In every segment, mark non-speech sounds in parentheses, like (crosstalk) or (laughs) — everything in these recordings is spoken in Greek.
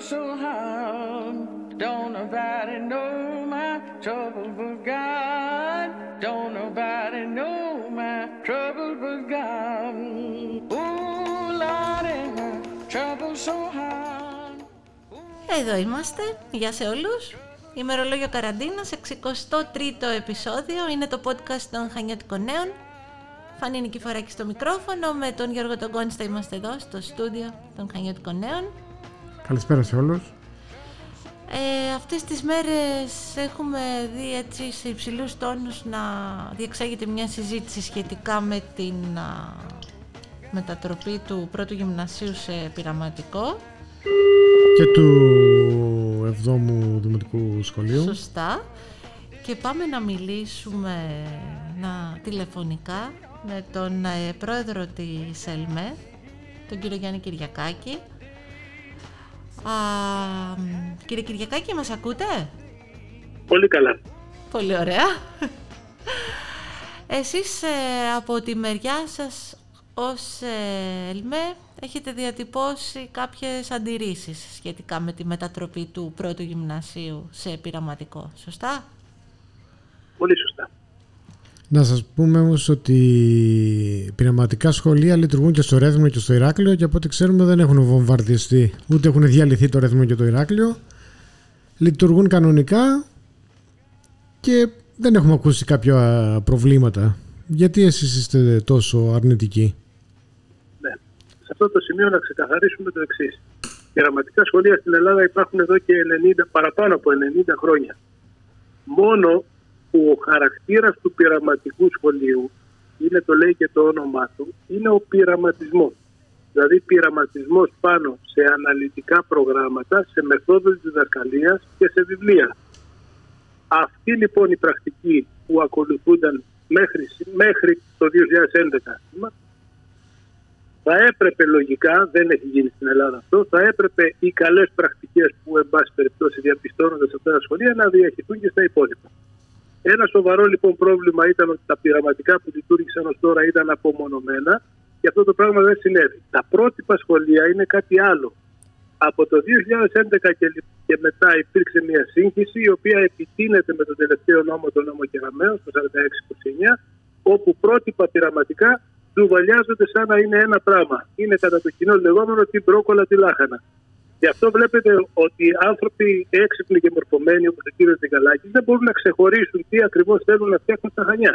trouble so hard. Don't nobody know my trouble but God. Don't nobody know my trouble but God. Ooh, Lordy, my trouble so hard. Εδώ είμαστε. Γεια σε όλους. Ημερολόγιο Καραντίνας, 63ο επεισόδιο. Είναι το podcast των Χανιώτικων Νέων. Φανή Νικηφοράκη στο μικρόφωνο, με τον Γιώργο Τογκόνιστα είμαστε εδώ στο στούντιο των Χανιώτικων Νέων. Καλησπέρα σε όλους. Ε, αυτές τις μέρες έχουμε δει έτσι σε υψηλούς τόνους να διεξάγεται μια συζήτηση σχετικά με την μετατροπή του πρώτου γυμνασίου σε πειραματικό. Και του 7ου Δημοτικού Σχολείου. Σωστά. Και πάμε να μιλήσουμε να, τηλεφωνικά με τον ε, πρόεδρο της ΕΛΜΕ, τον κύριο Γιάννη Κυριακάκη. Α, κύριε Κυριακάκη, μας ακούτε; Πολύ καλά. Πολύ ωραία. Εσείς ε, από τη μεριά σας ως ε, ΕΛΜΕ έχετε διατυπώσει κάποιες αντιρρήσεις σχετικά με τη μετατροπή του πρώτου γυμνασίου σε πειραματικό, σωστά; Πολύ σωστά. Να σας πούμε όμως ότι πειραματικά σχολεία λειτουργούν και στο Ρέθμο και στο Ηράκλειο και από ό,τι ξέρουμε δεν έχουν βομβαρδιστεί ούτε έχουν διαλυθεί το Ρέθμο και το Ηράκλειο. Λειτουργούν κανονικά και δεν έχουμε ακούσει κάποια προβλήματα. Γιατί εσείς είστε τόσο αρνητικοί; Ναι. Σε αυτό το σημείο να ξεκαθαρίσουμε το εξής. Πειραματικά σχολεία στην Ελλάδα υπάρχουν εδώ και 90, παραπάνω από 90 χρόνια. Μόνο που ο χαρακτήρας του πειραματικού σχολείου, είναι το λέει και το όνομά του, είναι ο πειραματισμός. Δηλαδή πειραματισμός πάνω σε αναλυτικά προγράμματα, σε μεθόδους διδασκαλίας και σε βιβλία. Αυτή λοιπόν η πρακτική που ακολουθούνταν μέχρι, μέχρι το 2011 θα έπρεπε λογικά, δεν έχει γίνει στην Ελλάδα αυτό, θα έπρεπε οι καλές πρακτικές που εν πάση περιπτώσει διαπιστώνονται σε αυτά τα σχολεία να διαχειριστούν και στα υπόλοιπα. Ένα σοβαρό λοιπόν πρόβλημα ήταν ότι τα πειραματικά που λειτουργήσαν ως τώρα ήταν απομονωμένα και αυτό το πράγμα δεν συνέβη. Τα πρότυπα σχολεία είναι κάτι άλλο. Από το 2011 και μετά υπήρξε μια σύγχυση η οποία επιτείνεται με τον τελευταίο νόμο, τον νόμο Κεραμέως, το 46-29, όπου πρότυπα πειραματικά ντουβαλιάζονται σαν να είναι ένα πράγμα. Είναι κατά το κοινό λεγόμενο την πρόκολα τη λάχανα. Γι' αυτό βλέπετε ότι οι άνθρωποι έξυπνοι και μορφωμένοι, όπως ο κύριος Δικαλάκη, δεν μπορούν να ξεχωρίσουν τι ακριβώς θέλουν να φτιάχνουν στα Χανιά.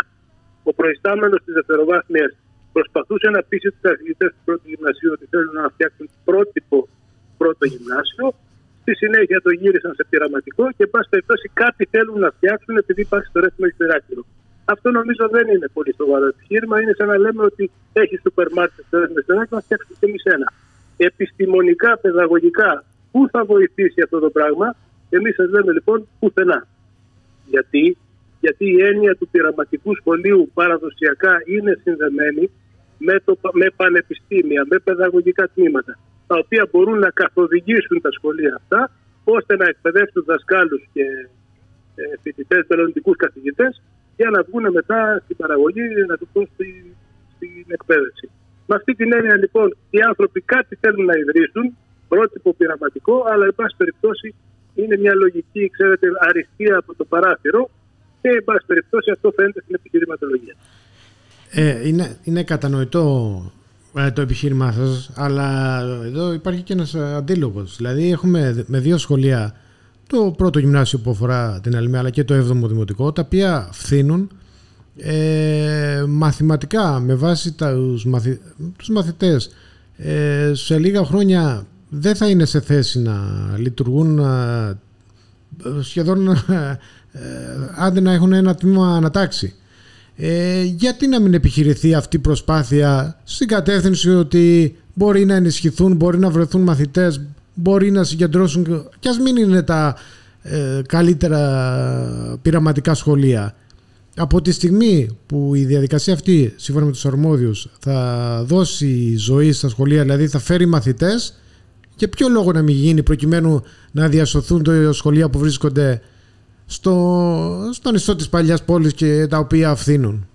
Ο προϊστάμενος της δευτεροβάθμιας προσπαθούσε να πείσει τους καθηγητέ του πρώτου γυμνασίου ότι θέλουν να φτιάξουν πρότυπο πρώτο γυμνάσιο. Στη συνέχεια το γύρισαν σε πειραματικό και, εν πάση περιπτώσει, κάτι θέλουν να φτιάξουν επειδή υπάρχει στο ρεύμα εξτεράκυρο. Αυτό νομίζω δεν είναι πολύ σοβαρό επιχείρημα. Είναι σαν να λέμε ότι έχει σούπερ μάρκετ στο ρεύμα εξτεράκυρο, να φτιάξουμε και εμείς ένα επιστημονικά, παιδαγωγικά, πού θα βοηθήσει αυτό το πράγμα, εμείς σας λέμε λοιπόν πουθενά. Γιατί, γιατί η έννοια του πειραματικού σχολείου παραδοσιακά είναι συνδεμένη με, το, με πανεπιστήμια, με παιδαγωγικά τμήματα, τα οποία μπορούν να καθοδηγήσουν τα σχολεία αυτά, ώστε να εκπαιδεύσουν δασκάλους και ε, φοιτητές, μελλοντικούς καθηγητές, για να βγουν μετά στην παραγωγή, να τους στη, στην εκπαίδευση. Με αυτή την έννοια λοιπόν οι άνθρωποι κάτι θέλουν να ιδρύσουν, πρότυπο πειραματικό, αλλά εν πάση περιπτώσει είναι μια λογική, ξέρετε, αριστεία από το παράθυρο και εν πάση περιπτώσει αυτό φαίνεται στην επιχειρηματολογία. Ε, είναι, είναι κατανοητό ε, το επιχείρημά σας, αλλά εδώ υπάρχει και ένας αντίλογος. Δηλαδή έχουμε με δύο σχολεία το πρώτο γυμνάσιο που αφορά την Αλμία αλλά και το 7ο Δημοτικό, τα οποία φθήνουν ε, μαθηματικά με βάση τους, μαθη, τους μαθητές ε, σε λίγα χρόνια δεν θα είναι σε θέση να λειτουργούν ε, σχεδόν ε, άντε να έχουν ένα τμήμα ανατάξει. Ε, γιατί να μην επιχειρηθεί αυτή η προσπάθεια στην κατεύθυνση ότι μπορεί να ενισχυθούν, μπορεί να βρεθούν μαθητές, μπορεί να συγκεντρώσουν και ας μην είναι τα καλύτερα πειραματικά σχολεία από τη στιγμή που η διαδικασία αυτή, σύμφωνα με τους αρμόδιους, θα δώσει ζωή στα σχολεία, δηλαδή θα φέρει μαθητές, και ποιο λόγο να μην γίνει προκειμένου να διασωθούν τα σχολεία που βρίσκονται στο, στο νησό της παλιάς πόλης και τα οποία φθήνουν.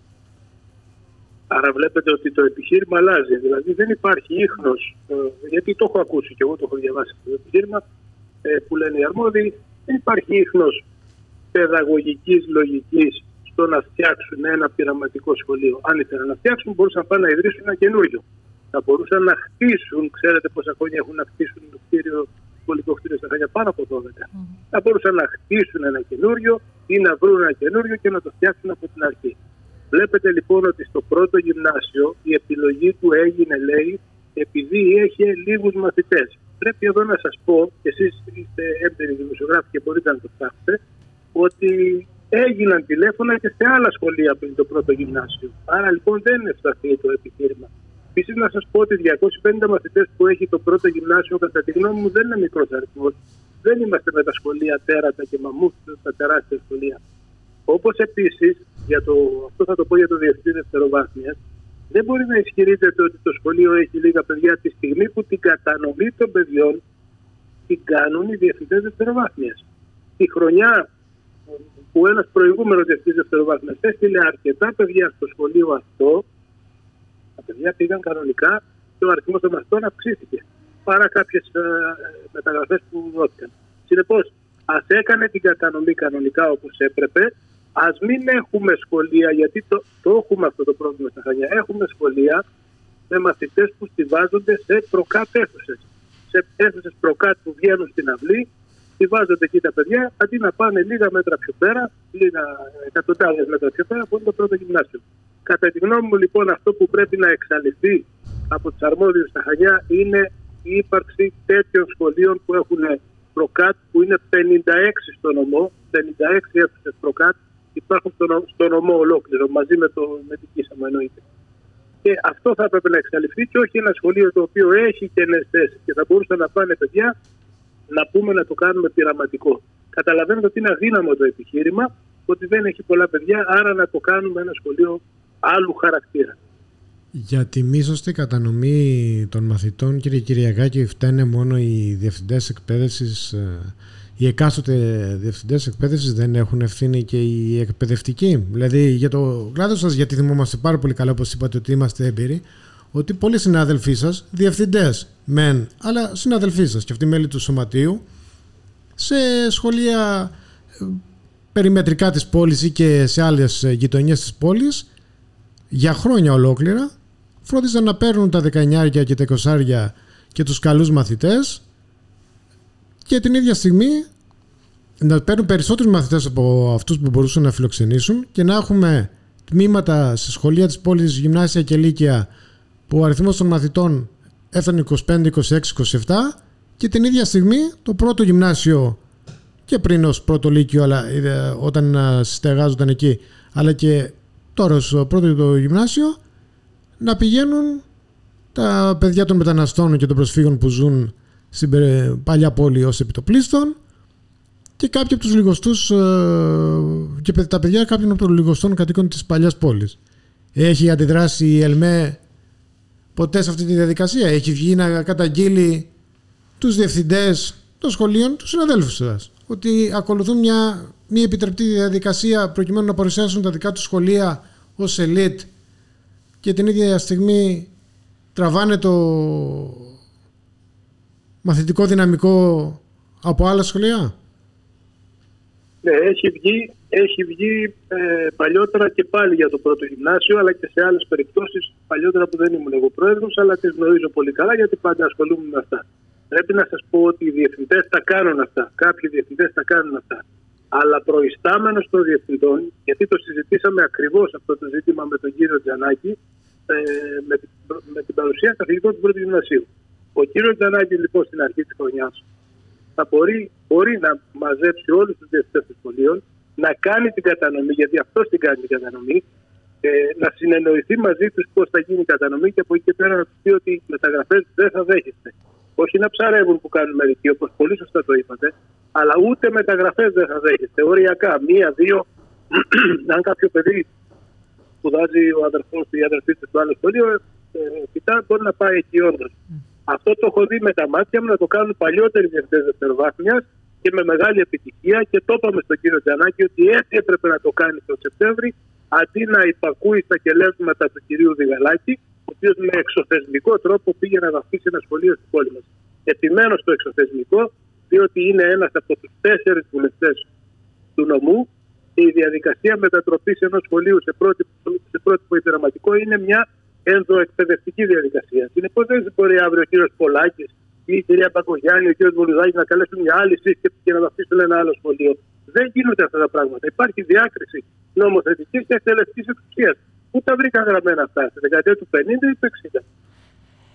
Άρα βλέπετε ότι το επιχείρημα αλλάζει. Δηλαδή δεν υπάρχει ίχνος, ε, γιατί το έχω ακούσει και εγώ το έχω διαβάσει αυτό το επιχείρημα, ε, που λένε οι αρμόδιοι, δεν υπάρχει ίχνος παιδαγωγικής λογικής στο να φτιάξουν ένα πειραματικό σχολείο. Αν ήθελαν να φτιάξουν, μπορούσαν να πάνε να ιδρύσουν ένα καινούριο. Θα μπορούσαν να χτίσουν, ξέρετε πόσα χρόνια έχουν να χτίσουν το κτίριο, σχολικό κτίριο στα χρόνια πάνω από 12. Mm. Θα μπορούσαν να χτίσουν ένα καινούριο ή να βρουν ένα καινούριο και να το φτιάξουν από την αρχή. Βλέπετε λοιπόν ότι στο πρώτο γυμνάσιο η επιλογή του έγινε, λέει, επειδή έχει λίγους μαθητές. Πρέπει εδώ να σας πω, και εσείς είστε έμπειροι δημοσιογράφοι και μπορείτε να το ψάξετε, ότι έγιναν τηλέφωνα και σε άλλα σχολεία πριν το πρώτο γυμνάσιο. Άρα λοιπόν δεν είναι ευσταθεί το επιχείρημα. Επίσης, να σας πω ότι 250 μαθητές που έχει το πρώτο γυμνάσιο, κατά τη γνώμη μου, δεν είναι μικρός αριθμός. Δεν είμαστε με τα σχολεία τέρατα και μαμούθ, τα τεράστια σχολεία. Όπως επίσης, αυτό θα το πω για το διευθυντή δευτεροβάθμιας, δεν μπορεί να ισχυρίζεται ότι το σχολείο έχει λίγα παιδιά τη στιγμή που την κατανομή των παιδιών την κάνουν οι διευθυντές δευτεροβάθμιας. Τη χρονιά που ένας προηγούμενος διευθυντής δευτεροβάθμιας έστειλε αρκετά παιδιά στο σχολείο αυτό, τα παιδιά πήγαν κανονικά και ο αριθμός των μαθητών αυξήθηκε παρά κάποιες μεταγραφές που δόθηκαν. Συνεπώς, ας έκανε την κατανομή κανονικά όπως έπρεπε, ας μην έχουμε σχολεία, γιατί το, το έχουμε αυτό το πρόβλημα στα Χανιά. Έχουμε σχολεία με μαθητές που στηβάζονται σε προκάτ Σε αίθουσες προκάτ που βγαίνουν στην αυλή βάζετε εκεί τα παιδιά, αντί να πάνε λίγα μέτρα πιο πέρα, λίγα εκατοντάδες μέτρα πιο πέρα, που είναι το πρώτο γυμνάσιο. Κατά τη γνώμη μου, λοιπόν, αυτό που πρέπει να εξαλειφθεί από τους αρμόδιους στα Χανιά είναι η ύπαρξη τέτοιων σχολείων που έχουν προκάτ, που είναι 56 στο νομό, 56 αίθουσες προκάτ, υπάρχουν στο, νομό ολόκληρο, μαζί με, το, με την Κίσαμα εννοείται. Και αυτό θα έπρεπε να εξαλειφθεί και όχι ένα σχολείο το οποίο έχει κενέ θέσεις και θα μπορούσαν να πάνε παιδιά να πούμε να το κάνουμε πειραματικό. Καταλαβαίνετε ότι είναι αδύναμο το επιχείρημα, ότι δεν έχει πολλά παιδιά, άρα να το κάνουμε ένα σχολείο άλλου χαρακτήρα. Για τη μη σωστή κατανομή των μαθητών, κύριε Κυριακάκη, φταίνε μόνο οι διευθυντές εκπαίδευσης. Ε, οι εκάστοτε διευθυντές εκπαίδευσης δεν έχουν ευθύνη και οι εκπαιδευτικοί; Δηλαδή για το κλάδο σας, γιατί θυμόμαστε πάρα πολύ καλά, όπως είπατε, ότι είμαστε έμπειροι, ότι πολλοί συνάδελφοί σας, διευθυντές μεν, αλλά συναδελφοί σας και αυτοί μέλη του σωματείου, σε σχολεία ε, περιμετρικά της πόλης ή και σε άλλες ε, γειτονιές της πόλης για χρόνια ολόκληρα φρόντιζαν να παίρνουν τα 19 και τα 20 και τους καλούς μαθητές και την ίδια στιγμή να παίρνουν περισσότερους μαθητές από αυτούς που μπορούσαν να φιλοξενήσουν και να έχουμε τμήματα σε σχολεία της πόλης, γυμνάσια και λύκεια που ο αριθμός των μαθητών έφτανε 25, 26, 27 και την ίδια στιγμή το πρώτο γυμνάσιο και πριν ως πρώτο λύκειο αλλά, ε, όταν στεγάζονταν εκεί αλλά και τώρα στο πρώτο το γυμνάσιο να πηγαίνουν τα παιδιά των μεταναστών και των προσφύγων που ζουν στην παλιά πόλη ως επιτοπλίστων και κάποιοι από τους λιγοστούς ε, και τα παιδιά κάποιων από των λιγοστών κατοίκων της παλιάς πόλης. Έχει αντιδράσει η ΕΛΜΕ ποτέ σε αυτή τη διαδικασία. Έχει βγει να καταγγείλει τους διευθυντές των σχολείων, τους συναδέλφους σας. Ότι ακολουθούν μια μη επιτρεπτή διαδικασία προκειμένου να παρουσιάσουν τα δικά τους σχολεία ως ελίτ και την ίδια στιγμή τραβάνε το μαθητικό δυναμικό από άλλα σχολεία. Ναι, έχει βγει, έχει βγει ε, παλιότερα και πάλι για το πρώτο γυμνάσιο, αλλά και σε άλλες περιπτώσεις παλιότερα που δεν ήμουν εγώ πρόεδρος, αλλά τις γνωρίζω πολύ καλά γιατί πάντα ασχολούμαι με αυτά. Πρέπει να σας πω ότι οι διευθυντές τα κάνουν αυτά. Κάποιοι διευθυντές τα κάνουν αυτά. Αλλά προϊστάμενος των διευθυντών, γιατί το συζητήσαμε ακριβώς αυτό το ζήτημα με τον κύριο Τζανάκη, ε, με, την, με την παρουσία καθηγητών του πρώτου γυμνασίου. Ο κύριος Τζανάκη, λοιπόν, στην αρχή της χρονιάς, θα μπορεί, μπορεί να μαζέψει όλους τους διευθυντές των σχολείων, να κάνει την κατανομή, γιατί αυτός την κάνει την κατανομή, ε, να συνεννοηθεί μαζί τους πώς θα γίνει η κατανομή και από εκεί και πέρα να τους πει ότι οι μεταγραφές δεν θα δέχεστε. Όχι να ψαρεύουν που κάνουν μερικοί, όπως πολύ σωστά το είπατε, αλλά ούτε μεταγραφές δεν θα δέχεστε. Οριακά, μία, δύο, (clears throat) αν κάποιο παιδί σπουδάζει ο αδερφός του ή η αδερφή του στο άλλο σχολείο, ε, μπορεί να πάει εκεί όντως. Αυτό το έχω δει με τα μάτια μου να το κάνουν παλιότεροι διευθυντές δευτεροβάθμια και με μεγάλη επιτυχία. Και το είπαμε στον κύριο Τζανάκη ότι έτσι έπρεπε να το κάνει το Σεπτέμβρη, αντί να υπακούει στα κελέσματα του κυρίου Διγαλάκη, ο οποίος με εξωθεσμικό τρόπο πήγε να βαφτίσει ένα σχολείο στην πόλη μας. Επιμένω στο εξωθεσμικό, διότι είναι ένας από τους τέσσερις βουλευτές του νομού και η διαδικασία μετατροπής ενός σχολείου σε πρότυπο, σε πρότυπο υπεραματικό είναι μια ενδοεκπαιδευτική διαδικασία. Συνεπώς δεν μπορεί αύριο ο κύριος Πολάκης ή η κυρία Πακογιάννη, ο κύριος Βουλουδάκης να καλέσουν μια άλλη σύσκεψη και να βαφτίσουν ένα άλλο σχολείο. Δεν γίνονται αυτά τα πράγματα. Υπάρχει διάκριση νομοθετική και εκτελεστικής εξουσίας. Πού τα βρήκαν γραμμένα αυτά, στη δεκαετία του 50 ή του 60.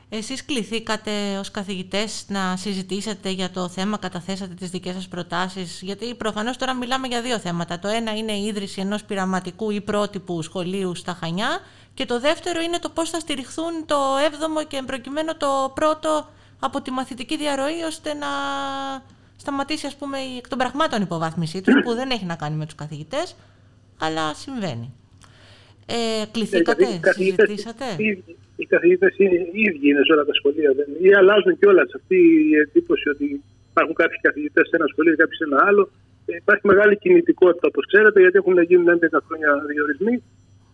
Εσείς κληθήκατε ως καθηγητές να συζητήσετε για το θέμα, καταθέσατε τις δικές σας προτάσεις, γιατί προφανώς τώρα μιλάμε για δύο θέματα. Το ένα είναι η ίδρυση ενός πειραματικού ή πρότυπου σχολείου στα Χανιά και το δεύτερο είναι το πώς θα στηριχθούν το 7ο και προκειμένου το πρώτο από τη μαθητική διαρροή ώστε να σταματήσει ας πούμε εκ των πραγμάτων υποβάθμισή τους που δεν έχει να κάνει με τους καθηγητές αλλά συμβαίνει. Ε, κληθήκατε, ε, συζητήσατε; οι καθηγητές είναι οι ίδιοι είναι σε όλα τα σχολεία. Δεν, ή αλλάζουν κιόλας. Αυτή η εντύπωση ότι υπάρχουν κάποιοι καθηγητές σε ένα σχολείο και κάποιοι σε ένα άλλο. Ε, υπάρχει μεγάλη κινητικότητα, όπως ξέρετε, γιατί έχουν γίνει 11 χρόνια διορισμοί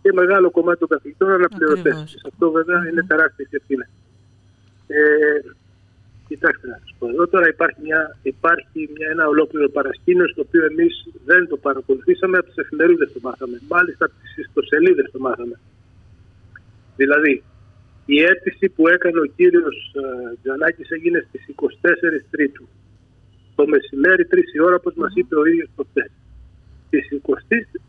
και μεγάλο κομμάτι των καθηγητών αναπληρωτές. Αυτό βέβαια είναι τεράστια ευθύνη. Ε, κοιτάξτε να σας πω. Εδώ τώρα υπάρχει, μια, υπάρχει μια, ένα ολόκληρο παρασκήνιο το οποίο εμείς δεν το παρακολουθήσαμε από τις εφημερίδες το μάθαμε. Μάλιστα από τις ιστοσελίδες το μάθαμε. Δηλαδή, η αίτηση που έκανε ο κύριος ε, Τζανάκης έγινε στις 24 Τρίτου. Το μεσημέρι, 3 η ώρα, όπως μας είπε ο ίδιος χθες. Στις 23,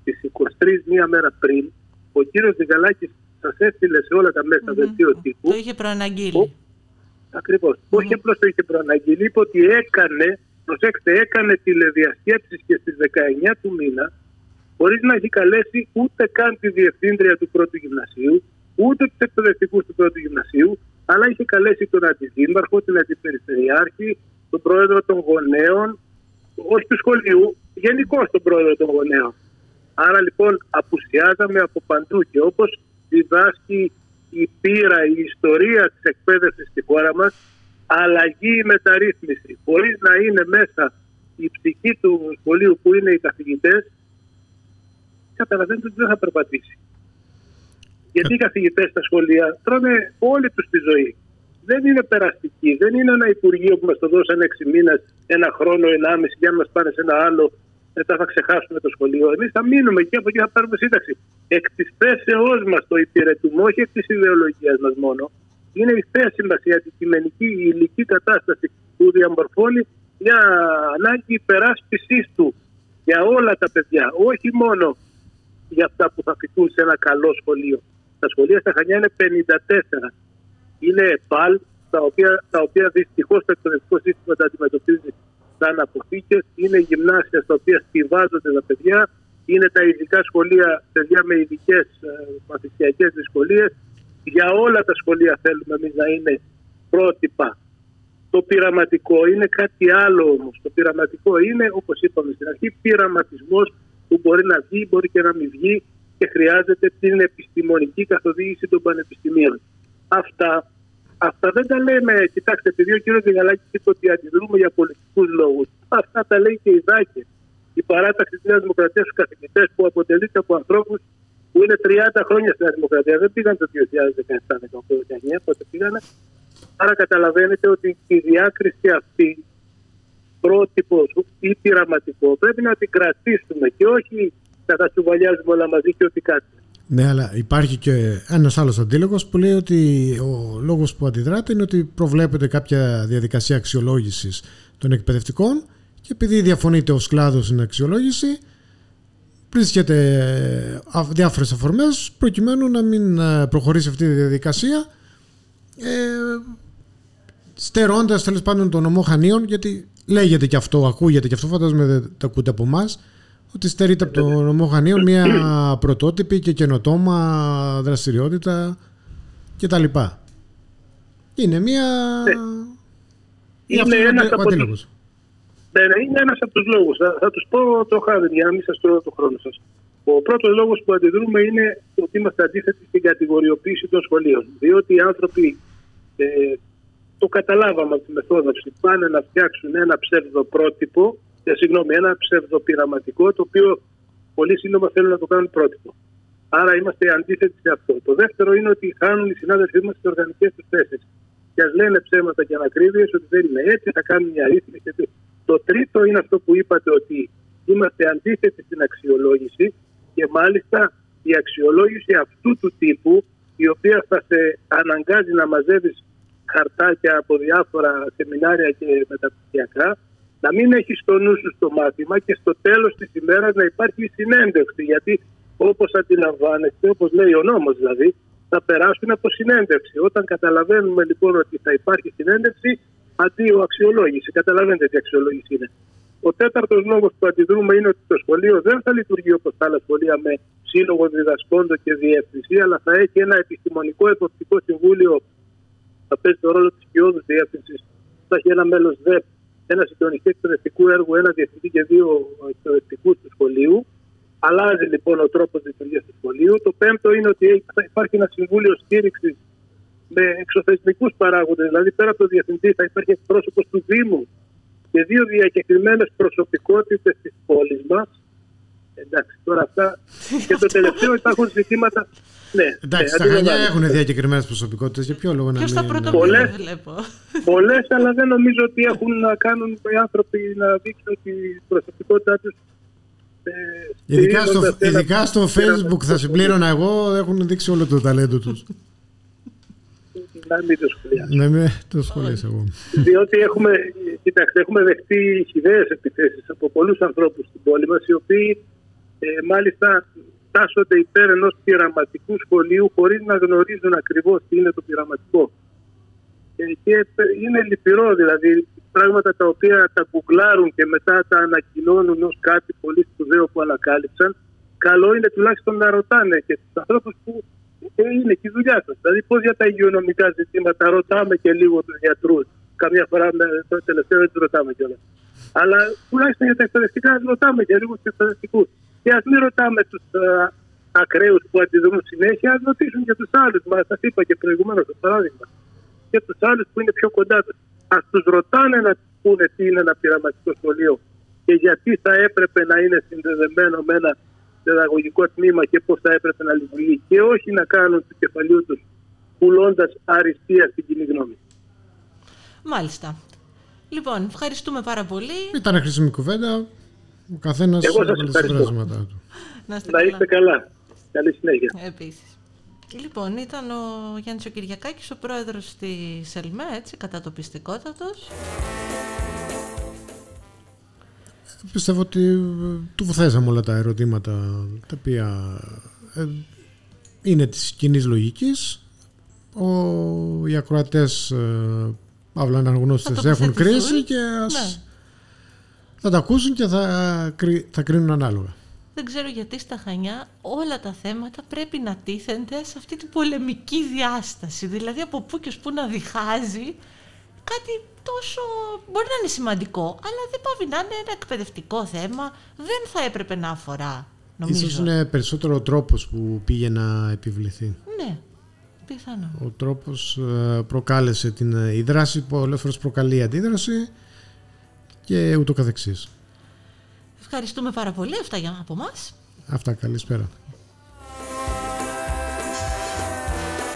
στις 23 μία μέρα πριν, ο κύριος Τζανάκης σας έστειλε σε όλα τα μέσα mm-hmm. δελτίο τύπου. Το είχε προαναγγείλει. Ακριβώς. Mm-hmm. Όχι απλώς το είχε προαναγγείλει, είπε ότι έκανε, προσέξτε, έκανε τηλεδιασκέψεις και στις 19 του μήνα, χωρίς να έχει καλέσει ούτε καν τη διευθύντρια του πρώτου γυμνασίου, ούτε τους εκπαιδευτικούς του πρώτου γυμνασίου, αλλά είχε καλέσει τον αντιδήμαρχο, την αντιπεριφερειάρχη, τον πρόεδρο των γονέων, όχι του σχολείου, γενικώς τον πρόεδρο των γονέων. Άρα λοιπόν απουσιάζαμε από παντού και όπως διδάσκει η πείρα, η ιστορία της εκπαίδευσης στη χώρα μας, αλλαγή ή μεταρρύθμιση, χωρίς να είναι μέσα η ψυχή του σχολείου που είναι οι καθηγητές, καταλαβαίνετε ότι δεν θα περπατήσει. Γιατί οι καθηγητές στα σχολεία τρώνε όλη τους τη ζωή. Δεν είναι περαστική. Δεν είναι ένα υπουργείο που μας το δώσαν 6 μήνες, ένα χρόνο, ενάμιση, και αν μας πάνε σε ένα άλλο, μετά θα ξεχάσουμε το σχολείο. Εμείς θα μείνουμε εκεί, από εκεί θα πάρουμε σύνταξη. Εκ της θέσεώς μας το υπηρετούμε, όχι εκ της ιδεολογίας μας μόνο. Είναι η θέση μα, η αντικειμενική, η υλική κατάσταση που διαμορφώνει μια ανάγκη υπεράσπιση του για όλα τα παιδιά. Όχι μόνο για αυτά που θα φοιτούν σε ένα καλό σχολείο. Τα σχολεία στα Χανιά είναι 54. Είναι ΕΠΑΛ, τα οποία, τα οποία δυστυχώς το εκπαιδευτικό σύστημα τα αντιμετωπίζει σαν αποθήκες. Είναι γυμνάσια στα οποία στηβάζονται τα παιδιά. Είναι τα ειδικά σχολεία, παιδιά με ειδικές ε, μαθησιακές δυσκολίες. Για όλα τα σχολεία θέλουμε εμείς να είναι πρότυπα. Το πειραματικό είναι κάτι άλλο όμως. Το πειραματικό είναι, όπως είπαμε στην αρχή, πειραματισμός που μπορεί να βγει, μπορεί και να μην βγει και χρειάζεται την επιστημονική καθοδήγηση των πανεπιστημίων. Αυτά, αυτά δεν τα λέμε, κοιτάξτε, επειδή ο κ. Δηγαλάκη είπε ότι αντιδρούμε για πολιτικούς λόγους. Αυτά τα λέει και η ΔΑΚΕ. Η παράταξη της Νέας Δημοκρατίας στους καθηγητές που αποτελείται από ανθρώπους που είναι 30 χρόνια στη Νέα Δημοκρατία. Δεν πήγαν το 2017-2019, πότε πήγανε. Άρα καταλαβαίνετε ότι η διάκριση αυτή πρότυπος ή πειραματικό πρέπει να την κρατήσουμε και όχι να τα τσουβαλιάζουμε όλα μαζί και ό,τι κάτι. Ναι, αλλά υπάρχει και ένας άλλος αντίλογος που λέει ότι ο λόγος που αντιδράτε είναι ότι προβλέπεται κάποια διαδικασία αξιολόγησης των εκπαιδευτικών και επειδή διαφωνείται ο κλάδος στην αξιολόγηση, βρίσκεται διάφορες αφορμές προκειμένου να μην ε, προχωρήσει αυτή τη διαδικασία. Ε, στερώντας τέλος πάντων τον νομό Χανίων, γιατί λέγεται και αυτό, ακούγεται και αυτό, φαντάζομαι δεν το ακούτε από εμάς, ότι στερείται από το νομό Χανίων μια πρωτότυπη και καινοτόμα δραστηριότητα κτλ. Είναι μια... Ναι. Είναι ένας από τους... Ναι, ναι, είναι ένας από τους λόγους. Θα, θα τους πω το χάρη για να μην σας τρώω το χρόνο σας. Ο πρώτος λόγος που αντιδρούμε είναι ότι είμαστε αντίθετοι στην κατηγοριοποίηση των σχολείων. Διότι οι άνθρωποι ε, το καταλάβαμε από τη μεθόδευση. Πάνε να φτιάξουν ένα ψεύδο πρότυπο ε, συγγνώμη, ένα ψευδοπειραματικό το οποίο πολύ σύντομα θέλουν να το κάνουν πρότυπο. Άρα είμαστε αντίθετοι σε αυτό. Το δεύτερο είναι ότι χάνουν οι συνάδελφοί μας τις οργανικές τους θέσεις. και ας λένε ψέματα και ανακρίβειες ότι δεν είναι έτσι, θα κάνουν μια ρύθμιση. Το τρίτο είναι αυτό που είπατε ότι είμαστε αντίθετοι στην αξιολόγηση και μάλιστα η αξιολόγηση αυτού του τύπου η οποία θα σε αναγκάζει να μαζεύεις χαρτάκια από διάφορα σεμινάρια και μεταπτυχιακά να μην έχεις στο νου σου στο μάθημα και στο τέλος της ημέρας να υπάρχει συνέντευξη γιατί όπως αντιλαμβάνεστε, όπως λέει ο νόμος δηλαδή, θα περάσουν από συνέντευξη. Όταν καταλαβαίνουμε λοιπόν ότι θα υπάρχει συνέντευξη, αντίο αξιολόγηση. Καταλαβαίνετε τι αξιολόγηση είναι. Ο τέταρτος λόγο που αντιδρούμε είναι ότι το σχολείο δεν θα λειτουργεί όπως τα άλλα σχολεία με σύλλογο διδασκόντων και διεύθυνση, αλλά θα έχει ένα επιστημονικό εποπτικό συμβούλιο θα παίζει το ρόλο της ποιόδου διεύθυνσης. Θα έχει ένα μέλος ΔΕΠ, ένας συντονιστής εκπαιδευτικού έργου, ένας διευθυντής και δύο εκπαιδευτικούς του σχολείου. Αλλάζει λοιπόν ο τρόπος λειτουργίας του σχολείου. Το πέμπτο είναι ότι θα υπάρχει ένα συμβούλιο στήριξης με εξωθεσμικούς παράγοντες. Δηλαδή, πέρα από το διευθυντή, θα υπάρχει εκπρόσωπος του Δήμου και δύο διακεκριμένες προσωπικότητες της πόλης μας. Εντάξει, τώρα αυτά. και το τελευταίο (laughs) υπάρχουν ζητήματα. Ναι, Εντάξει, ναι, τα Χανιά έχουν διακεκριμένες προσωπικότητες. Για ποιο λόγο να Ποιος μην. θα πρωτοποιεί, βλέπω; Πολλές, αλλά δεν νομίζω ότι έχουν να κάνουν οι άνθρωποι να δείξουν την προσωπικότητά τους. Ε, Ειδικά στο, στηρίζοντας ένα- ειδικά στο facebook θα συμπλήρωνα εγώ, έχουν δείξει όλο το ταλέντο τους. Να μην το σχολιάσω. ναι, με το σχολίασα εγώ. Διότι έχουμε, κοιτάξτε, έχουμε δεχτεί χιδαίε επιθέσεις από πολλούς ανθρώπους στην πόλη μας, οι οποίοι ε, μάλιστα τάσσονται υπέρ ενός πειραματικού σχολείου χωρίς να γνωρίζουν ακριβώς τι είναι το πειραματικό. Ε, και είναι λυπηρό δηλαδή πράγματα τα οποία τα γκουγκλάρουν και μετά τα ανακοινώνουν ως κάτι πολύ σπουδαίο που ανακάλυψαν. Καλό είναι τουλάχιστον να ρωτάνε και του ανθρώπους που ε, είναι και η δουλειά τους. Δηλαδή, πώς για τα υγειονομικά ζητήματα ρωτάμε και λίγο τους γιατρούς. Καμιά φορά με το τελευταίο δεν τους ρωτάμε κιόλας. Αλλά τουλάχιστον για τα εκπαιδευτικά ας ρωτάμε και λίγο τους εκπαιδευτικούς. Και ας μην ρωτάμε τους ακραίους που αντιδρούν συνέχεια, ας ρωτήσουν και τους άλλους. Μα σας είπα και προηγουμένως το παράδειγμα. Και τους άλλους που είναι πιο κοντά τους. Α τους ρωτάνε να τους πούνε τι είναι ένα πειραματικό σχολείο και γιατί θα έπρεπε να είναι συνδεδεμένο με ένα παιδαγωγικό τμήμα και πώς θα έπρεπε να λειτουργεί και όχι να κάνουν του κεφαλιού τους πουλώντας αριστεία στην κοινή γνώμη. Μάλιστα. Λοιπόν, ευχαριστούμε πάρα πολύ. Ήταν χρήσιμη κουβέντα. Ο καθένας Εγώ σας έβαλε τα ευχαριστώ. συμπεράσματά του. Να είστε Να καλά. είστε καλά. Καλή συνέχεια. Επίσης. Λοιπόν, ήταν ο Γιάννης ο Κυριακάκης, ο πρόεδρος της ΕΛΜΕ, έτσι, κατατοπιστικότατος. Πιστεύω ότι ε, του θέσαμε όλα τα ερωτήματα τα οποία ε, είναι της κοινής λογικής. Ο, οι ακροατές ε, παύλα αναγνώστες Θα έχουν τοποθετηθούν. κρίση και ας, Ναι. Θα τα ακούσουν και θα, κρι- θα κρίνουν ανάλογα. Δεν ξέρω γιατί στα Χανιά όλα τα θέματα πρέπει να τίθενται σε αυτή την πολεμική διάσταση. Δηλαδή από πού και ως πού να διχάζει κάτι τόσο... Μπορεί να είναι σημαντικό, αλλά δεν πάει να είναι ένα εκπαιδευτικό θέμα. Δεν θα έπρεπε να αφορά, νομίζω. Ίσως είναι περισσότερο ο τρόπος που πήγε να επιβληθεί. Ναι, πιθανό. Ο τρόπος ε, προκάλεσε την ε, η δράση, πολλές φορές προκαλεί αντίδραση και ούτω καθεξής. Ευχαριστούμε πάρα πολύ αυτά για από μας. Αυτά, καλησπέρα.